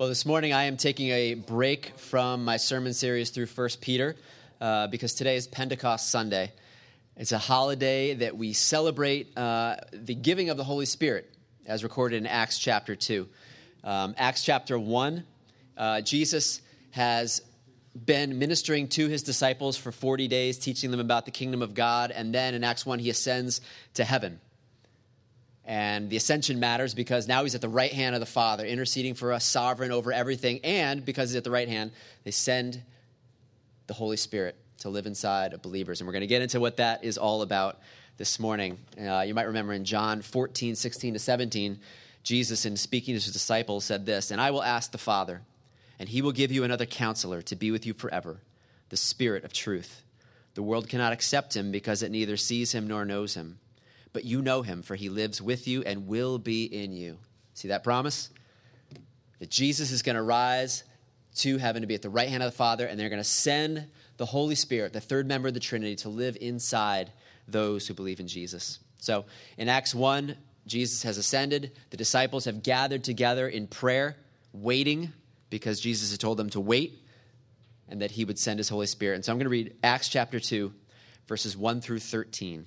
Well, this morning I am taking a break from my sermon series through 1 Peter uh, because today is Pentecost Sunday. It's a holiday that we celebrate uh, the giving of the Holy Spirit, as recorded in Acts chapter 2. Um, Acts chapter 1, uh, Jesus has been ministering to his disciples for 40 days, teaching them about the kingdom of God, and then in Acts 1, he ascends to heaven. And the ascension matters because now he's at the right hand of the Father, interceding for us, sovereign over everything. And because he's at the right hand, they send the Holy Spirit to live inside of believers. And we're going to get into what that is all about this morning. Uh, you might remember in John 14, 16 to 17, Jesus, in speaking to his disciples, said this And I will ask the Father, and he will give you another counselor to be with you forever, the Spirit of truth. The world cannot accept him because it neither sees him nor knows him but you know him, for he lives with you and will be in you. See that promise? That Jesus is going to rise to heaven to be at the right hand of the Father, and they're going to send the Holy Spirit, the third member of the Trinity, to live inside those who believe in Jesus. So in Acts 1, Jesus has ascended. The disciples have gathered together in prayer, waiting because Jesus had told them to wait and that he would send his Holy Spirit. And so I'm going to read Acts chapter 2, verses 1 through 13.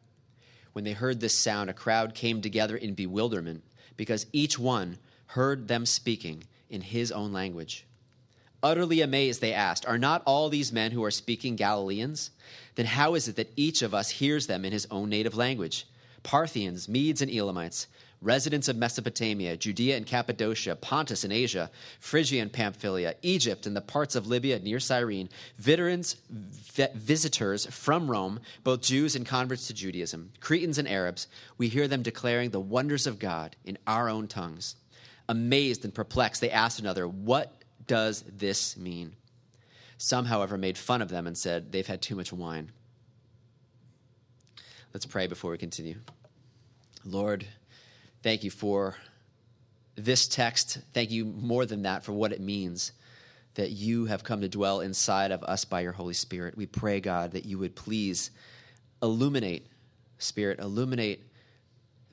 When they heard this sound, a crowd came together in bewilderment because each one heard them speaking in his own language. Utterly amazed, they asked, Are not all these men who are speaking Galileans? Then how is it that each of us hears them in his own native language? Parthians, Medes, and Elamites residents of Mesopotamia, Judea and Cappadocia, Pontus and Asia, Phrygia and Pamphylia, Egypt and the parts of Libya near Cyrene, veterans, visitors from Rome, both Jews and converts to Judaism, Cretans and Arabs, we hear them declaring the wonders of God in our own tongues. Amazed and perplexed, they asked another, What does this mean? Some, however, made fun of them and said, They've had too much wine. Let's pray before we continue. Lord, Thank you for this text. Thank you more than that for what it means that you have come to dwell inside of us by your Holy Spirit. We pray, God, that you would please illuminate, Spirit, illuminate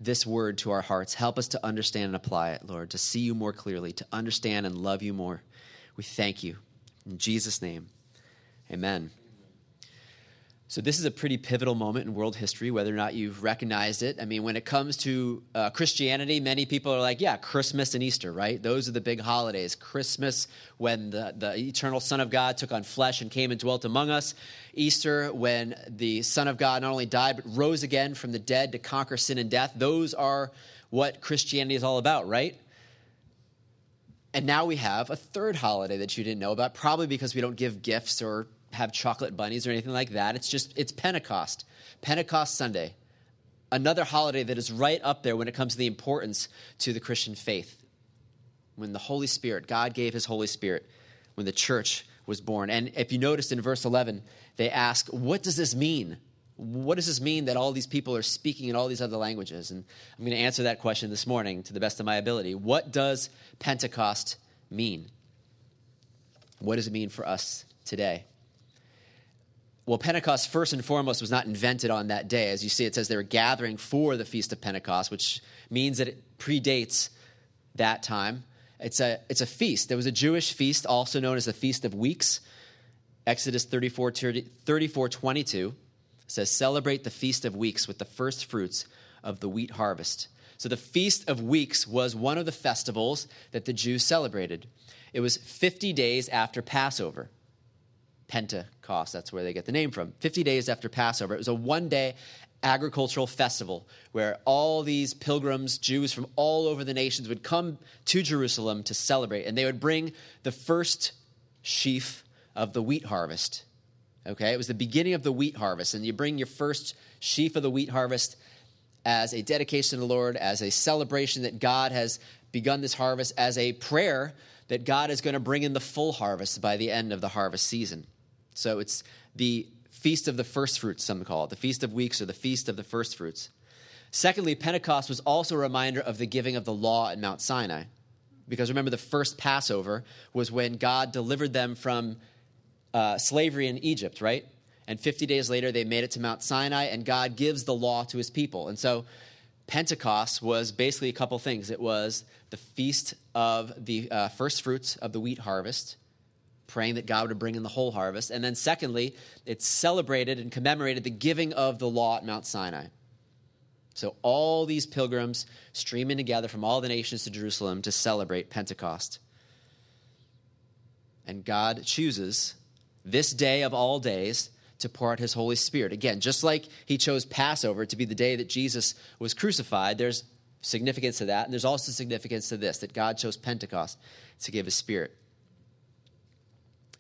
this word to our hearts. Help us to understand and apply it, Lord, to see you more clearly, to understand and love you more. We thank you. In Jesus' name, amen. So, this is a pretty pivotal moment in world history, whether or not you've recognized it. I mean, when it comes to uh, Christianity, many people are like, yeah, Christmas and Easter, right? Those are the big holidays. Christmas, when the, the eternal Son of God took on flesh and came and dwelt among us. Easter, when the Son of God not only died, but rose again from the dead to conquer sin and death. Those are what Christianity is all about, right? And now we have a third holiday that you didn't know about, probably because we don't give gifts or have chocolate bunnies or anything like that. It's just, it's Pentecost, Pentecost Sunday. Another holiday that is right up there when it comes to the importance to the Christian faith. When the Holy Spirit, God gave his Holy Spirit when the church was born. And if you noticed in verse 11, they ask, What does this mean? What does this mean that all these people are speaking in all these other languages? And I'm going to answer that question this morning to the best of my ability. What does Pentecost mean? What does it mean for us today? Well, Pentecost, first and foremost, was not invented on that day. As you see, it says they were gathering for the Feast of Pentecost, which means that it predates that time. It's a, it's a feast. There was a Jewish feast, also known as the Feast of Weeks. Exodus 34, 34 22 says, Celebrate the Feast of Weeks with the first fruits of the wheat harvest. So the Feast of Weeks was one of the festivals that the Jews celebrated. It was 50 days after Passover. Pentecost. That's where they get the name from. 50 days after Passover. It was a one day agricultural festival where all these pilgrims, Jews from all over the nations, would come to Jerusalem to celebrate. And they would bring the first sheaf of the wheat harvest. Okay, it was the beginning of the wheat harvest. And you bring your first sheaf of the wheat harvest as a dedication to the Lord, as a celebration that God has begun this harvest, as a prayer that God is going to bring in the full harvest by the end of the harvest season. So it's the feast of the first fruits, some call it, the feast of weeks or the feast of the first fruits. Secondly, Pentecost was also a reminder of the giving of the law at Mount Sinai. Because remember, the first Passover was when God delivered them from uh, slavery in Egypt, right? And 50 days later, they made it to Mount Sinai, and God gives the law to his people. And so Pentecost was basically a couple things it was the feast of the uh, first fruits of the wheat harvest, praying that God would bring in the whole harvest. And then, secondly, it celebrated and commemorated the giving of the law at Mount Sinai. So, all these pilgrims streaming together from all the nations to Jerusalem to celebrate Pentecost. And God chooses this day of all days to pour out his Holy Spirit. Again, just like he chose Passover to be the day that Jesus was crucified, there's significance to that. And there's also significance to this that God chose Pentecost to give his Spirit.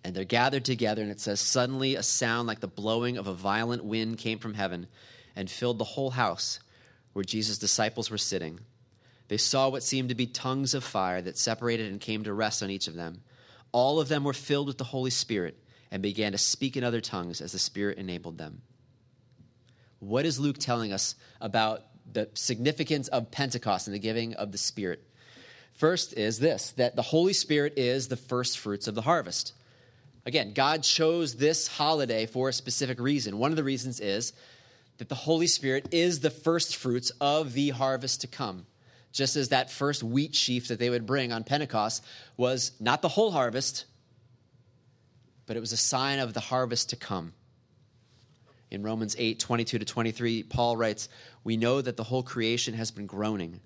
And they're gathered together, and it says, Suddenly a sound like the blowing of a violent wind came from heaven and filled the whole house where Jesus' disciples were sitting. They saw what seemed to be tongues of fire that separated and came to rest on each of them. All of them were filled with the Holy Spirit and began to speak in other tongues as the Spirit enabled them. What is Luke telling us about the significance of Pentecost and the giving of the Spirit? First is this that the Holy Spirit is the first fruits of the harvest. Again, God chose this holiday for a specific reason. One of the reasons is that the Holy Spirit is the first fruits of the harvest to come. Just as that first wheat sheaf that they would bring on Pentecost was not the whole harvest, but it was a sign of the harvest to come. In Romans 8 22 to 23, Paul writes, We know that the whole creation has been groaning,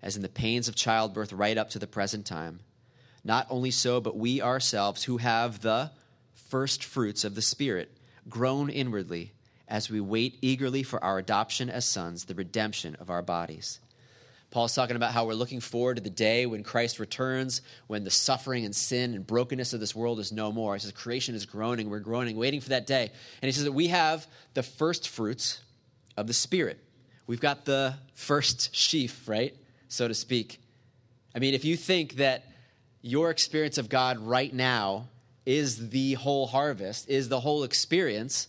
as in the pains of childbirth, right up to the present time. Not only so, but we ourselves, who have the first fruits of the Spirit, groan inwardly as we wait eagerly for our adoption as sons, the redemption of our bodies. Paul's talking about how we're looking forward to the day when Christ returns, when the suffering and sin and brokenness of this world is no more. He says creation is groaning, we're groaning, waiting for that day. And he says that we have the first fruits of the Spirit. We've got the first sheaf, right? So to speak. I mean, if you think that your experience of God right now is the whole harvest, is the whole experience,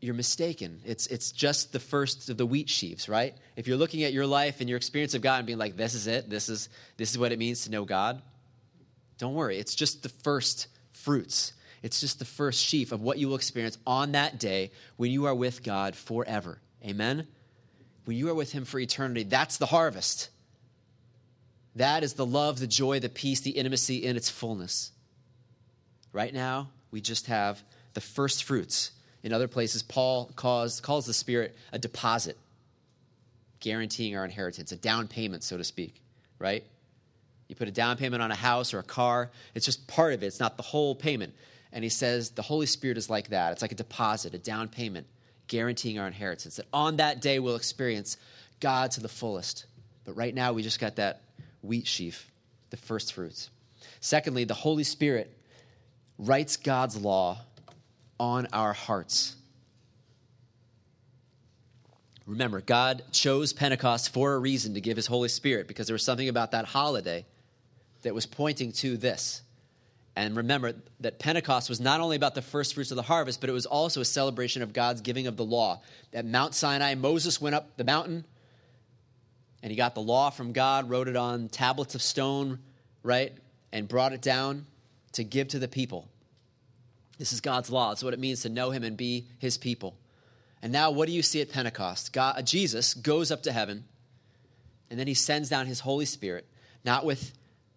you're mistaken. It's, it's just the first of the wheat sheaves, right? If you're looking at your life and your experience of God and being like, this is it, this is, this is what it means to know God, don't worry. It's just the first fruits. It's just the first sheaf of what you will experience on that day when you are with God forever. Amen? When you are with Him for eternity, that's the harvest. That is the love, the joy, the peace, the intimacy in its fullness. Right now, we just have the first fruits in other places, Paul calls, calls the Spirit a deposit, guaranteeing our inheritance, a down payment, so to speak, right? You put a down payment on a house or a car, it's just part of it, it's not the whole payment. And he says the Holy Spirit is like that. It's like a deposit, a down payment, guaranteeing our inheritance. That on that day we'll experience God to the fullest. But right now we just got that wheat sheaf, the first fruits. Secondly, the Holy Spirit writes God's law on our hearts. Remember, God chose Pentecost for a reason to give his Holy Spirit because there was something about that holiday that was pointing to this. And remember that Pentecost was not only about the first fruits of the harvest, but it was also a celebration of God's giving of the law. At Mount Sinai, Moses went up the mountain and he got the law from God, wrote it on tablets of stone, right? And brought it down to give to the people. This is God's law. It's what it means to know Him and be His people. And now, what do you see at Pentecost? God, uh, Jesus goes up to heaven, and then He sends down His Holy Spirit, not with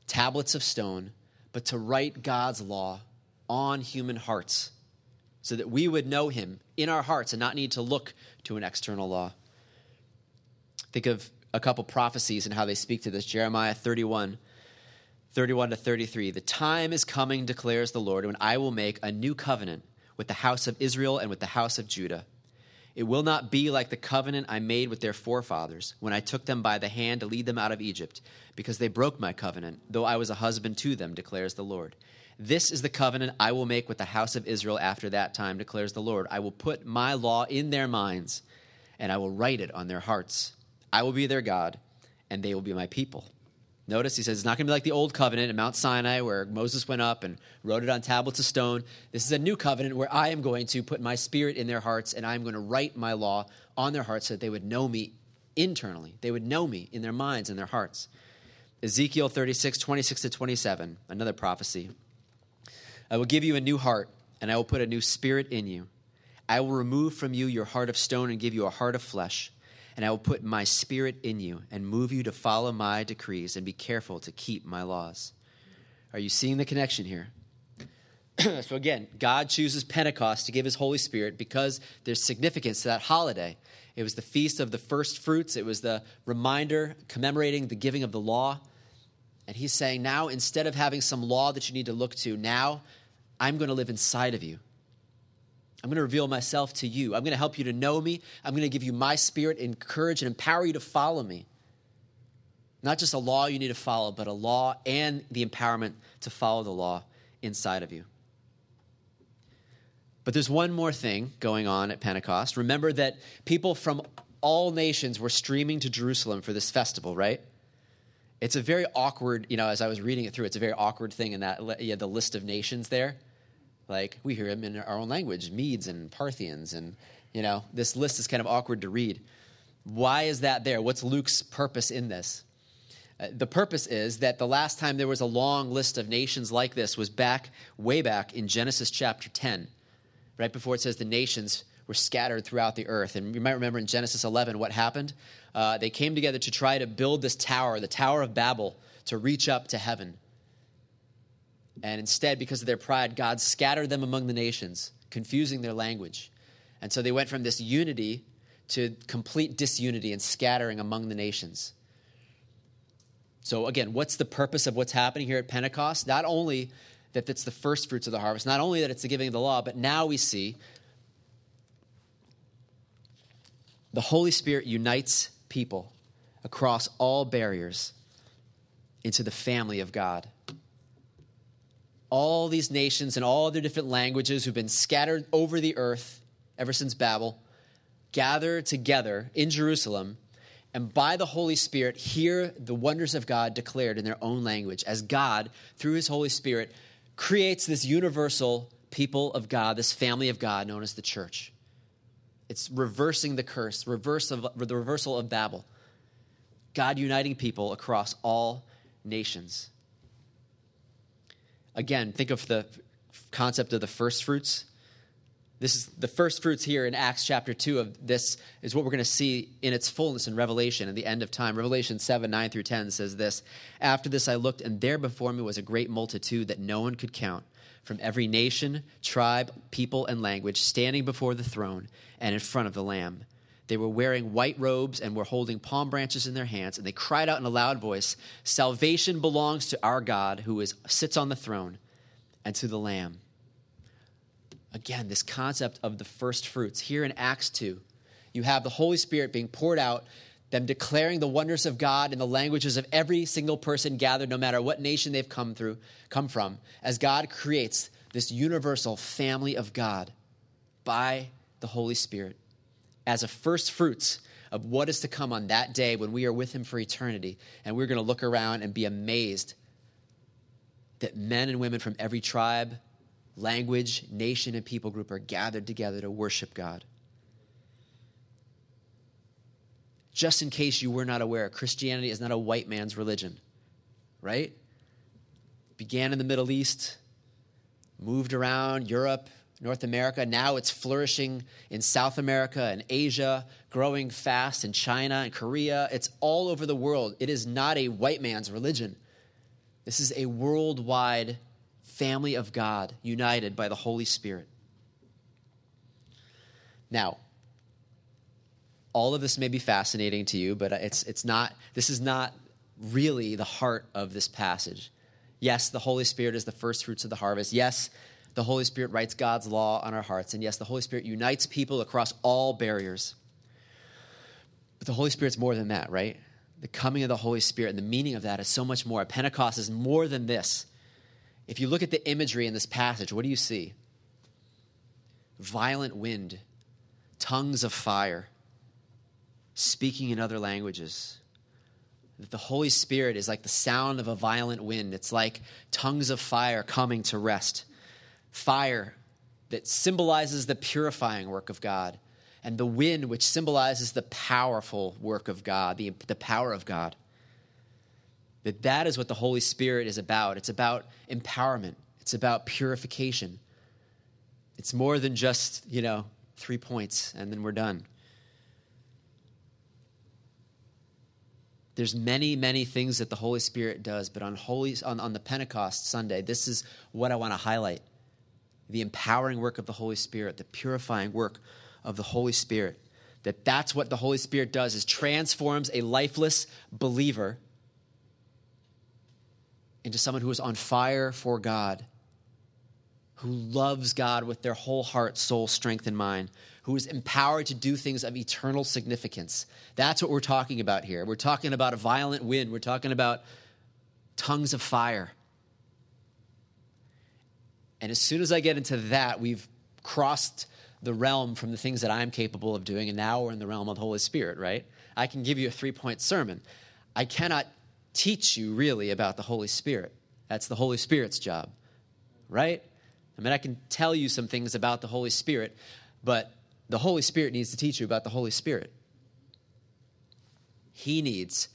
tablets of stone, but to write God's law on human hearts so that we would know Him in our hearts and not need to look to an external law. Think of a couple prophecies and how they speak to this. Jeremiah 31 31 to 33. The time is coming, declares the Lord, when I will make a new covenant with the house of Israel and with the house of Judah. It will not be like the covenant I made with their forefathers when I took them by the hand to lead them out of Egypt, because they broke my covenant, though I was a husband to them, declares the Lord. This is the covenant I will make with the house of Israel after that time, declares the Lord. I will put my law in their minds, and I will write it on their hearts. I will be their God, and they will be my people. Notice he says it's not going to be like the old covenant at Mount Sinai where Moses went up and wrote it on tablets of stone. This is a new covenant where I am going to put my spirit in their hearts and I'm going to write my law on their hearts so that they would know me internally. They would know me in their minds and their hearts. Ezekiel 36, 26 to 27, another prophecy. I will give you a new heart and I will put a new spirit in you. I will remove from you your heart of stone and give you a heart of flesh and I will put my spirit in you and move you to follow my decrees and be careful to keep my laws. Are you seeing the connection here? so, again, God chooses Pentecost to give his Holy Spirit because there's significance to that holiday. It was the feast of the first fruits, it was the reminder commemorating the giving of the law. And he's saying, now instead of having some law that you need to look to, now I'm going to live inside of you. I'm going to reveal myself to you. I'm going to help you to know me. I'm going to give you my spirit, encourage and empower you to follow me. Not just a law you need to follow, but a law and the empowerment to follow the law inside of you. But there's one more thing going on at Pentecost. Remember that people from all nations were streaming to Jerusalem for this festival, right? It's a very awkward, you know, as I was reading it through, it's a very awkward thing in that you had the list of nations there. Like we hear them in our own language, Medes and Parthians, and you know this list is kind of awkward to read. Why is that there? What's Luke's purpose in this? Uh, the purpose is that the last time there was a long list of nations like this was back, way back in Genesis chapter 10, right before it says the nations were scattered throughout the earth. And you might remember in Genesis 11 what happened. Uh, they came together to try to build this tower, the Tower of Babel, to reach up to heaven. And instead, because of their pride, God scattered them among the nations, confusing their language. And so they went from this unity to complete disunity and scattering among the nations. So, again, what's the purpose of what's happening here at Pentecost? Not only that it's the first fruits of the harvest, not only that it's the giving of the law, but now we see the Holy Spirit unites people across all barriers into the family of God all these nations and all their different languages who've been scattered over the earth ever since Babel gather together in Jerusalem and by the Holy Spirit hear the wonders of God declared in their own language as God, through his Holy Spirit, creates this universal people of God, this family of God known as the church. It's reversing the curse, reverse of, the reversal of Babel. God uniting people across all nations. Again, think of the concept of the first fruits. This is the first fruits here in Acts chapter 2 of this is what we're going to see in its fullness in Revelation at the end of time. Revelation 7, 9 through 10 says this After this I looked, and there before me was a great multitude that no one could count, from every nation, tribe, people, and language, standing before the throne and in front of the Lamb. They were wearing white robes and were holding palm branches in their hands, and they cried out in a loud voice Salvation belongs to our God who is, sits on the throne and to the Lamb. Again, this concept of the first fruits. Here in Acts 2, you have the Holy Spirit being poured out, them declaring the wonders of God in the languages of every single person gathered, no matter what nation they've come through, come from, as God creates this universal family of God by the Holy Spirit as a first fruits of what is to come on that day when we are with him for eternity. And we're going to look around and be amazed that men and women from every tribe, language, nation, and people group are gathered together to worship God. Just in case you were not aware, Christianity is not a white man's religion, right? Began in the Middle East, moved around Europe, North America. Now it's flourishing in South America and Asia, growing fast in China and Korea. It's all over the world. It is not a white man's religion. This is a worldwide family of God united by the Holy Spirit. Now, all of this may be fascinating to you, but it's, it's not, this is not really the heart of this passage. Yes, the Holy Spirit is the first fruits of the harvest. Yes, the Holy Spirit writes God's law on our hearts. And yes, the Holy Spirit unites people across all barriers. But the Holy Spirit's more than that, right? The coming of the Holy Spirit and the meaning of that is so much more. Pentecost is more than this. If you look at the imagery in this passage, what do you see? Violent wind, tongues of fire, speaking in other languages, that the Holy Spirit is like the sound of a violent wind. It's like tongues of fire coming to rest. Fire that symbolizes the purifying work of God, and the wind, which symbolizes the powerful work of God, the, the power of God. That that is what the Holy Spirit is about. It's about empowerment. It's about purification. It's more than just, you know, three points and then we're done. There's many, many things that the Holy Spirit does, but on, Holy, on, on the Pentecost Sunday, this is what I want to highlight the empowering work of the Holy Spirit, the purifying work of the Holy Spirit. That that's what the Holy Spirit does is transforms a lifeless believer into someone who is on fire for God, who loves God with their whole heart, soul, strength, and mind, who is empowered to do things of eternal significance. That's what we're talking about here. We're talking about a violent wind, we're talking about tongues of fire. And as soon as I get into that, we've crossed the realm from the things that I'm capable of doing, and now we're in the realm of the Holy Spirit, right? I can give you a three point sermon. I cannot teach you really about the Holy Spirit. That's the Holy Spirit's job, right? I mean, I can tell you some things about the Holy Spirit, but the Holy Spirit needs to teach you about the Holy Spirit. He needs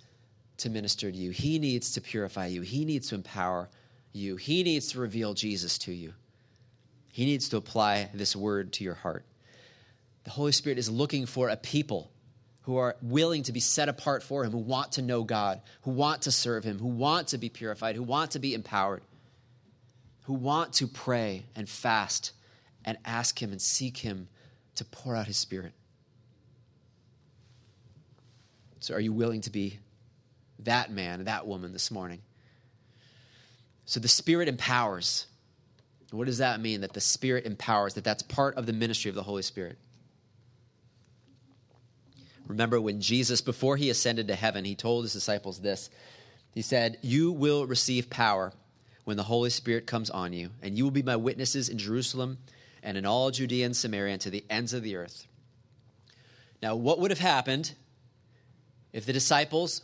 to minister to you, He needs to purify you, He needs to empower you, He needs to reveal Jesus to you. He needs to apply this word to your heart. The Holy Spirit is looking for a people who are willing to be set apart for Him, who want to know God, who want to serve Him, who want to be purified, who want to be empowered, who want to pray and fast and ask Him and seek Him to pour out His Spirit. So, are you willing to be that man, that woman this morning? So, the Spirit empowers. What does that mean? That the Spirit empowers, that that's part of the ministry of the Holy Spirit. Remember when Jesus, before he ascended to heaven, he told his disciples this He said, You will receive power when the Holy Spirit comes on you, and you will be my witnesses in Jerusalem and in all Judea and Samaria and to the ends of the earth. Now, what would have happened if the disciples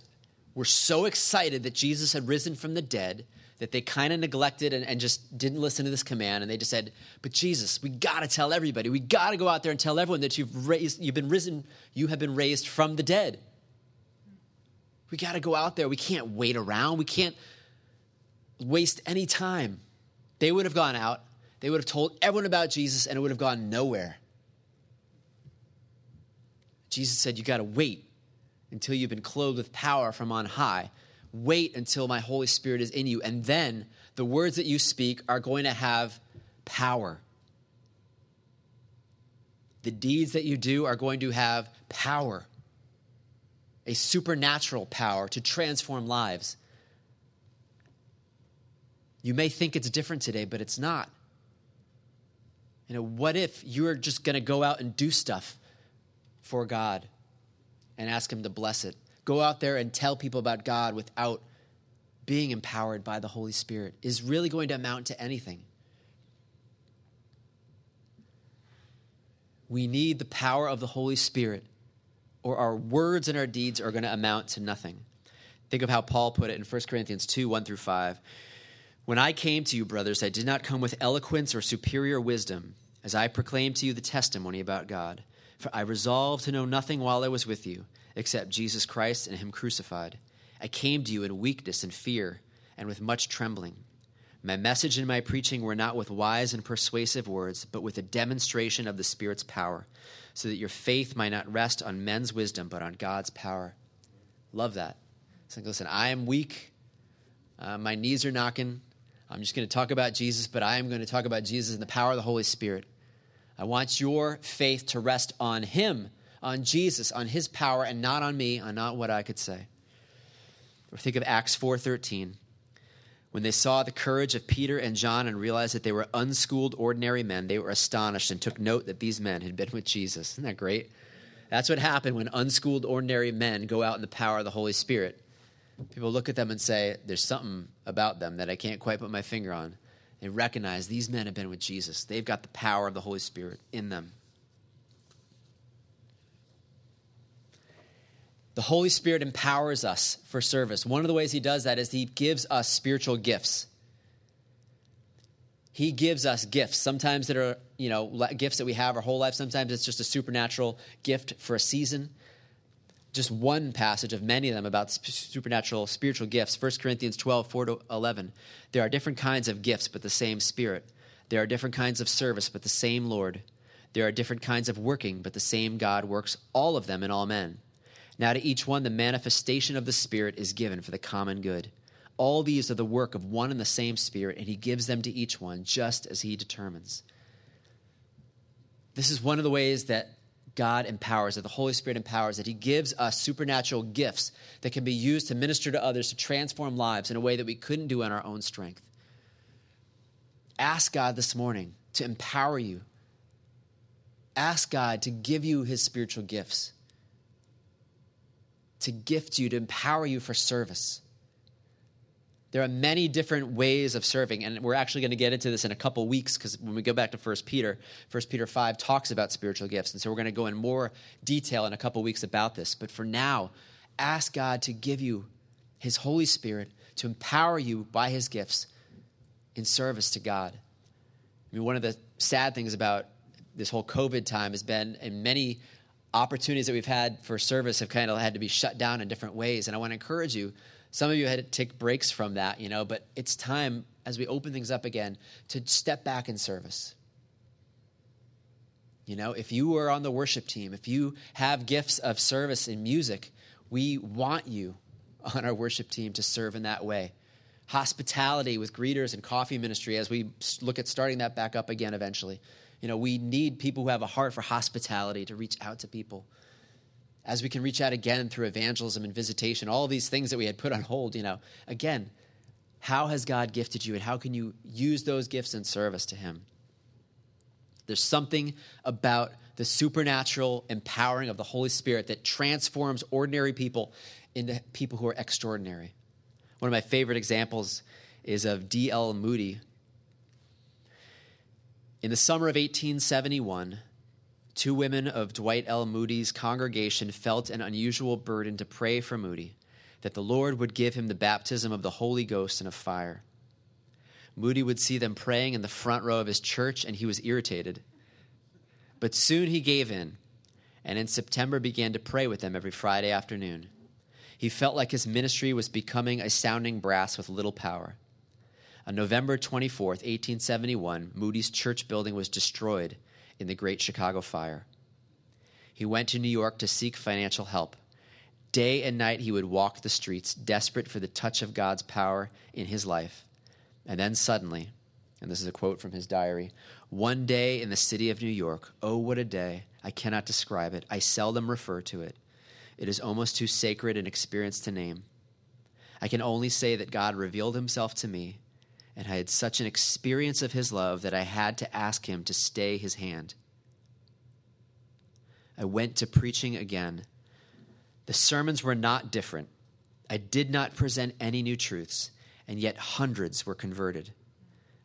were so excited that Jesus had risen from the dead that they kind of neglected and, and, just didn't listen to this command. And they just said but jesus we got to tell everybody. We got to go out there and tell everyone that you've raised you've been risen you have been raised from the dead. We got to go out there. We can't wait around. We can't waste any time. They would have gone out. They would have told everyone about Jesus and it would have gone nowhere. Jesus said, You got to wait until you've been clothed with power from on high. Wait until my Holy Spirit is in you. And then the words that you speak are going to have power. The deeds that you do are going to have power, a supernatural power to transform lives. You may think it's different today, but it's not. You know, what if you're just going to go out and do stuff for God and ask Him to bless it? Go out there and tell people about God without being empowered by the Holy Spirit is really going to amount to anything. We need the power of the Holy Spirit, or our words and our deeds are going to amount to nothing. Think of how Paul put it in 1 Corinthians 2 1 through 5. When I came to you, brothers, I did not come with eloquence or superior wisdom, as I proclaimed to you the testimony about God. For I resolved to know nothing while I was with you, except Jesus Christ and Him crucified. I came to you in weakness and fear, and with much trembling. My message and my preaching were not with wise and persuasive words, but with a demonstration of the Spirit's power, so that your faith might not rest on men's wisdom, but on God's power. Love that. So listen, I am weak. Uh, my knees are knocking. I'm just going to talk about Jesus, but I am going to talk about Jesus and the power of the Holy Spirit. I want your faith to rest on Him, on Jesus, on His power, and not on me, on not what I could say. Or think of Acts 4:13. When they saw the courage of Peter and John and realized that they were unschooled, ordinary men, they were astonished and took note that these men had been with Jesus. Isn't that great? That's what happened when unschooled, ordinary men go out in the power of the Holy Spirit. People look at them and say, There's something about them that I can't quite put my finger on. They recognize these men have been with Jesus, they've got the power of the Holy Spirit in them. The Holy Spirit empowers us for service. One of the ways He does that is He gives us spiritual gifts. He gives us gifts. Sometimes that are, you know, gifts that we have our whole life. Sometimes it's just a supernatural gift for a season. Just one passage of many of them about supernatural spiritual gifts. 1 Corinthians 12, 4 to 11. There are different kinds of gifts, but the same Spirit. There are different kinds of service, but the same Lord. There are different kinds of working, but the same God works all of them in all men. Now, to each one, the manifestation of the Spirit is given for the common good. All these are the work of one and the same Spirit, and He gives them to each one just as He determines. This is one of the ways that God empowers, that the Holy Spirit empowers, that He gives us supernatural gifts that can be used to minister to others, to transform lives in a way that we couldn't do in our own strength. Ask God this morning to empower you. Ask God to give you His spiritual gifts to gift you, to empower you for service. There are many different ways of serving, and we're actually going to get into this in a couple weeks because when we go back to 1 Peter, 1 Peter 5 talks about spiritual gifts. And so we're going to go in more detail in a couple weeks about this. But for now, ask God to give you His Holy Spirit to empower you by His gifts in service to God. I mean, one of the sad things about this whole COVID time has been, in many opportunities that we've had for service have kind of had to be shut down in different ways. And I want to encourage you. Some of you had to take breaks from that, you know, but it's time as we open things up again to step back in service. You know, if you are on the worship team, if you have gifts of service in music, we want you on our worship team to serve in that way. Hospitality with greeters and coffee ministry as we look at starting that back up again eventually. You know, we need people who have a heart for hospitality to reach out to people. As we can reach out again through evangelism and visitation, all these things that we had put on hold, you know, again, how has God gifted you and how can you use those gifts in service to Him? There's something about the supernatural empowering of the Holy Spirit that transforms ordinary people into people who are extraordinary. One of my favorite examples is of D.L. Moody, in the summer of 1871, two women of Dwight L. Moody's congregation felt an unusual burden to pray for Moody that the Lord would give him the baptism of the Holy Ghost and of fire. Moody would see them praying in the front row of his church, and he was irritated. But soon he gave in, and in September began to pray with them every Friday afternoon. He felt like his ministry was becoming a sounding brass with little power. On November 24, 1871, Moody's church building was destroyed in the Great Chicago Fire. He went to New York to seek financial help. Day and night he would walk the streets, desperate for the touch of God's power in his life. And then suddenly, and this is a quote from his diary one day in the city of New York, oh, what a day! I cannot describe it. I seldom refer to it. It is almost too sacred an experience to name. I can only say that God revealed himself to me and I had such an experience of his love that I had to ask him to stay his hand. I went to preaching again. The sermons were not different. I did not present any new truths, and yet hundreds were converted.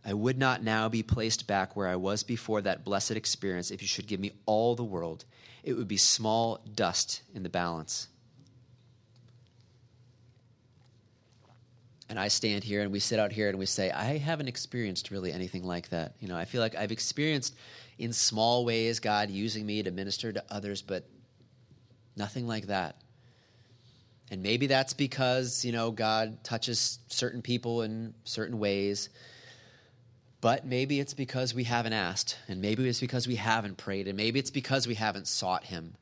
I would not now be placed back where I was before that blessed experience if you should give me all the world. It would be small dust in the balance. And I stand here and we sit out here and we say, I haven't experienced really anything like that. You know, I feel like I've experienced in small ways God using me to minister to others, but nothing like that. And maybe that's because, you know, God touches certain people in certain ways. But maybe it's because we haven't asked. And maybe it's because we haven't prayed. And maybe it's because we haven't sought Him.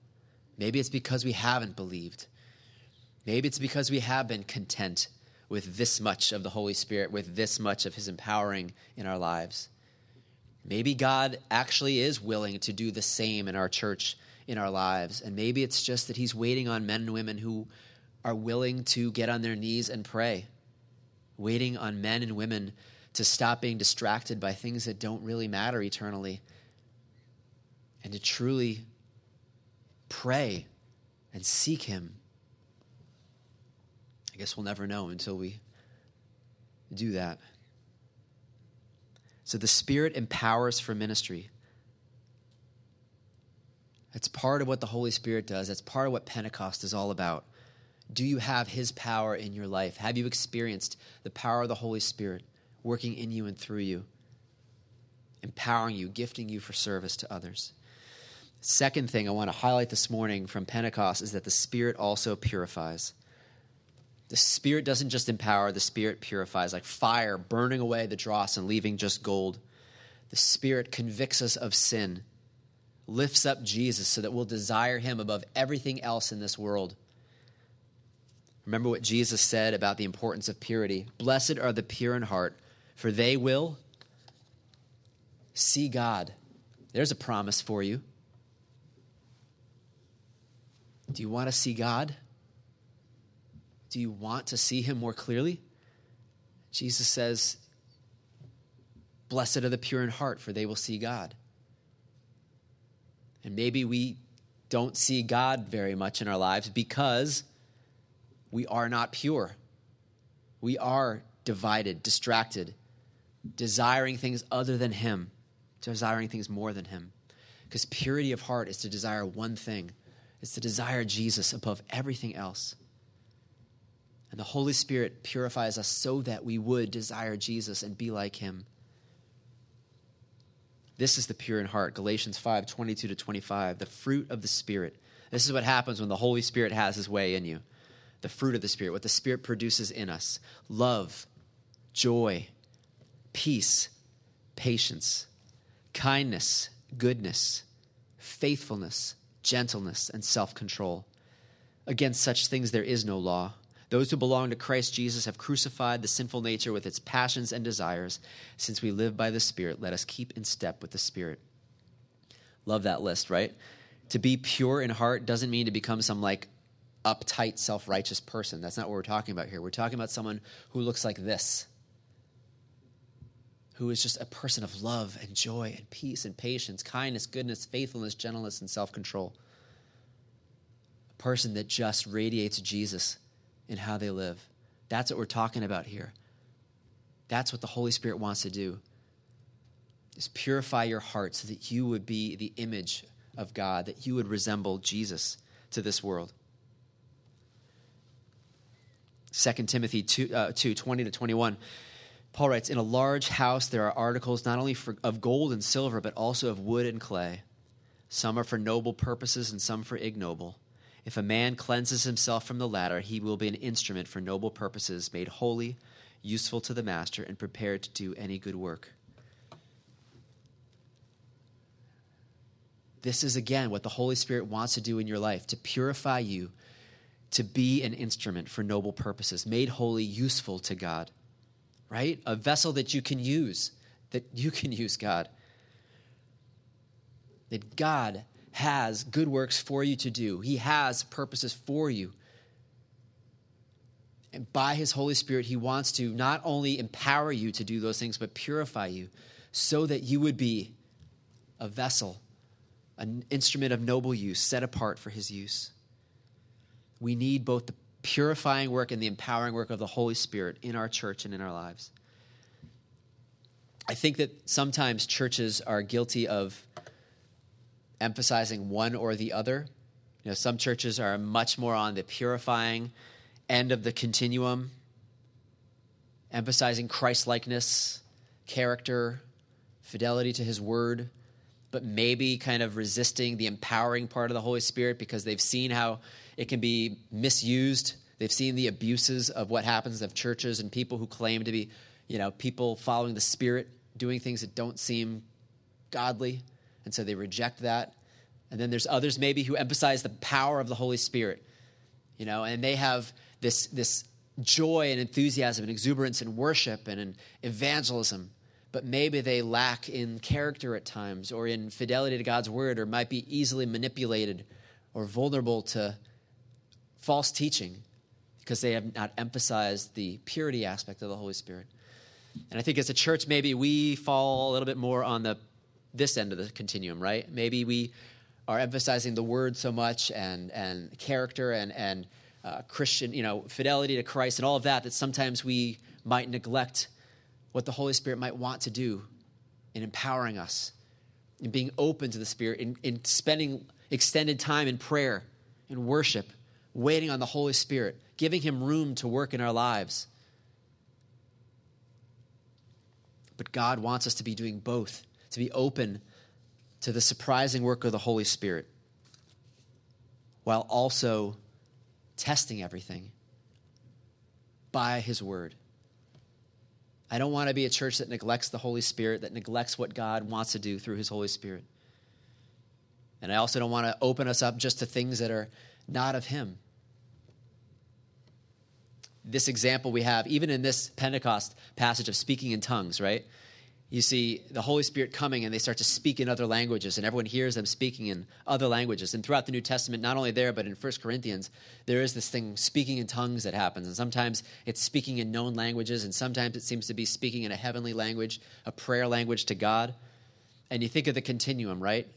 Maybe it's because we haven't believed. Maybe it's because we have been content with this much of the Holy Spirit, with this much of His empowering in our lives. Maybe God actually is willing to do the same in our church, in our lives. And maybe it's just that He's waiting on men and women who are willing to get on their knees and pray, waiting on men and women to stop being distracted by things that don't really matter eternally and to truly pray and seek Him guess we'll never know until we do that. So the Spirit empowers for ministry. That's part of what the Holy Spirit does. That's part of what Pentecost is all about. Do you have His power in your life? Have you experienced the power of the Holy Spirit working in you and through you, empowering you, gifting you for service to others? Second thing I want to highlight this morning from Pentecost is that the Spirit also purifies. The Spirit doesn't just empower, the Spirit purifies, like fire burning away the dross and leaving just gold. The Spirit convicts us of sin, lifts up Jesus so that we'll desire Him above everything else in this world. Remember what Jesus said about the importance of purity. Blessed are the pure in heart, for they will see God. There's a promise for you. Do you want to see God? Do you want to see Him more clearly? Jesus says, Blessed are the pure in heart, for they will see God. And maybe we don't see God very much in our lives because we are not pure. We are divided, distracted, desiring things other than Him, desiring things more than Him. Because purity of heart is to desire one thing it's to desire Jesus above everything else. And the Holy Spirit purifies us so that we would desire Jesus and be like Him. This is the pure in heart. Galatians 5 22 to 25. The fruit of the Spirit. This is what happens when the Holy Spirit has His way in you. The fruit of the Spirit, what the Spirit produces in us love, joy, peace, patience, kindness, goodness, faithfulness, gentleness, and self control. Against such things there is no law. Those who belong to Christ Jesus have crucified the sinful nature with its passions and desires. Since we live by the Spirit, let us keep in step with the Spirit. Love that list, right? To be pure in heart doesn't mean to become some like uptight, self righteous person. That's not what we're talking about here. We're talking about someone who looks like this, who is just a person of love and joy and peace and patience, kindness, goodness, faithfulness, gentleness, and self control. A person that just radiates Jesus in how they live. That's what we're talking about here. That's what the Holy Spirit wants to do. Is purify your heart so that you would be the image of God, that you would resemble Jesus to this world. 2 Timothy 2, uh, 2 20 to 21. Paul writes, In a large house there are articles not only for, of gold and silver, but also of wood and clay. Some are for noble purposes and some for ignoble. If a man cleanses himself from the latter, he will be an instrument for noble purposes, made holy, useful to the master, and prepared to do any good work. This is again what the Holy Spirit wants to do in your life to purify you, to be an instrument for noble purposes, made holy, useful to God, right? A vessel that you can use, that you can use God. That God has good works for you to do, He has purposes for you. And by His Holy Spirit, He wants to not only empower you to do those things, but purify you so that you would be a vessel, an instrument of noble use, set apart for His use. We need both the purifying work and the empowering work of the Holy Spirit in our church and in our lives. I think that sometimes churches are guilty of emphasizing one or the other. You know, some churches are much more on the purifying end of the continuum, emphasizing Christ likeness, character, fidelity to his word, but maybe kind of resisting the empowering part of the Holy Spirit because they've seen how it can be misused. They've seen the abuses of what happens of churches and people who claim to be, you know, people following the Spirit, doing things that don't seem godly and so they reject that. And then there's others maybe who emphasize the power of the Holy Spirit, you know, and they have this, this joy and enthusiasm and exuberance in worship and in evangelism, but maybe they lack in character at times or in fidelity to God's word or might be easily manipulated or vulnerable to false teaching because they have not emphasized the purity aspect of the Holy Spirit. And I think as a church, maybe we fall a little bit more on the this end of the continuum, right? Maybe we are emphasizing the word so much and, and character and, and uh, Christian, you know, fidelity to Christ and all of that, that sometimes we might neglect what the Holy Spirit might want to do in empowering us, in being open to the Spirit, in, in spending extended time in prayer, in worship, waiting on the Holy Spirit, giving Him room to work in our lives. But God wants us to be doing both, to be open to the surprising work of the Holy Spirit while also testing everything by His Word. I don't want to be a church that neglects the Holy Spirit, that neglects what God wants to do through His Holy Spirit. And I also don't want to open us up just to things that are not of Him. This example we have, even in this Pentecost passage of speaking in tongues, right? You see the Holy Spirit coming and they start to speak in other languages, and everyone hears them speaking in other languages. And throughout the New Testament, not only there, but in 1 Corinthians, there is this thing, speaking in tongues, that happens. And sometimes it's speaking in known languages, and sometimes it seems to be speaking in a heavenly language, a prayer language to God. And you think of the continuum, right?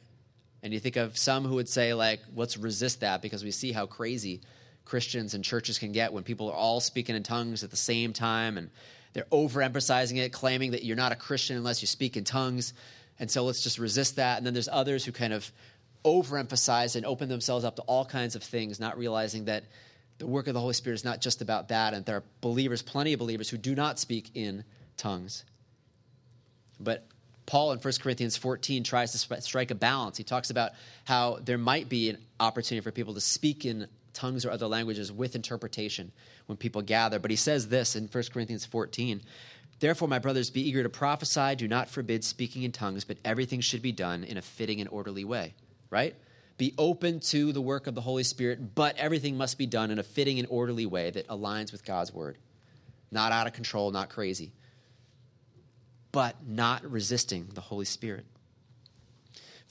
And you think of some who would say, like, let's resist that because we see how crazy Christians and churches can get when people are all speaking in tongues at the same time and they're overemphasizing it, claiming that you're not a Christian unless you speak in tongues. And so let's just resist that. And then there's others who kind of overemphasize and open themselves up to all kinds of things, not realizing that the work of the Holy Spirit is not just about that. And there are believers, plenty of believers, who do not speak in tongues. But Paul in 1 Corinthians 14 tries to strike a balance. He talks about how there might be an opportunity for people to speak in tongues or other languages with interpretation when people gather. But he says this in 1 Corinthians 14 Therefore, my brothers, be eager to prophesy. Do not forbid speaking in tongues, but everything should be done in a fitting and orderly way. Right? Be open to the work of the Holy Spirit, but everything must be done in a fitting and orderly way that aligns with God's word. Not out of control, not crazy, but not resisting the Holy Spirit.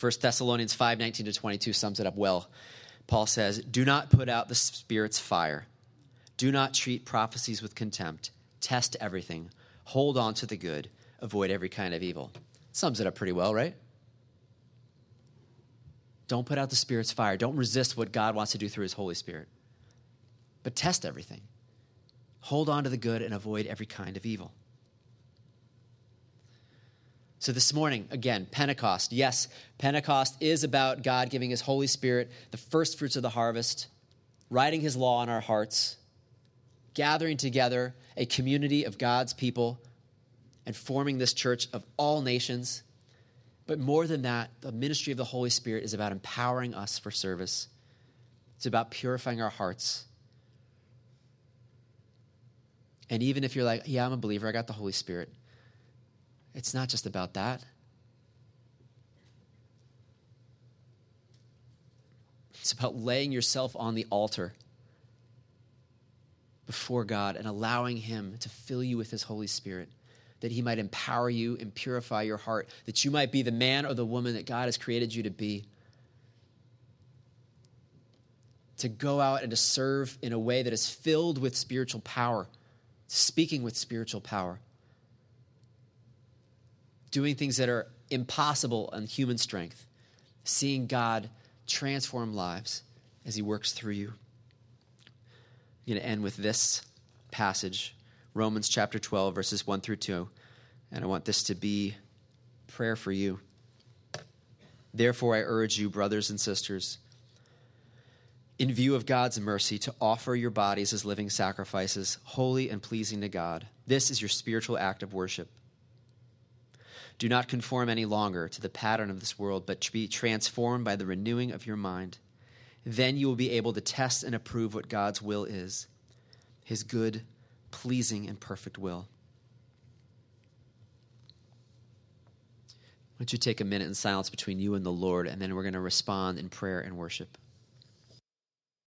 1 Thessalonians 5 19 to 22 sums it up well. Paul says, Do not put out the Spirit's fire. Do not treat prophecies with contempt. Test everything. Hold on to the good. Avoid every kind of evil. Sums it up pretty well, right? Don't put out the Spirit's fire. Don't resist what God wants to do through His Holy Spirit. But test everything. Hold on to the good and avoid every kind of evil. So, this morning, again, Pentecost. Yes, Pentecost is about God giving His Holy Spirit the first fruits of the harvest, writing His law on our hearts, gathering together a community of God's people, and forming this church of all nations. But more than that, the ministry of the Holy Spirit is about empowering us for service, it's about purifying our hearts. And even if you're like, yeah, I'm a believer, I got the Holy Spirit it's not just about that. It's about laying yourself on the altar before God and allowing Him to fill you with His Holy Spirit, that He might empower you and purify your heart, that you might be the man or the woman that God has created you to be. To go out and to serve in a way that is filled with spiritual power, speaking with spiritual power doing things that are impossible on human strength, seeing God transform lives as He works through you. I'm going to end with this passage, Romans chapter 12, verses 1 through 2. And I want this to be prayer for you. Therefore, I urge you, brothers and sisters, in view of God's mercy, to offer your bodies as living sacrifices, holy and pleasing to God. This is your spiritual act of worship. Do not conform any longer to the pattern of this world, but be transformed by the renewing of your mind. Then you will be able to test and approve what God's will is his good, pleasing, and perfect will. Why don't you take a minute in silence between you and the Lord, and then we're going to respond in prayer and worship.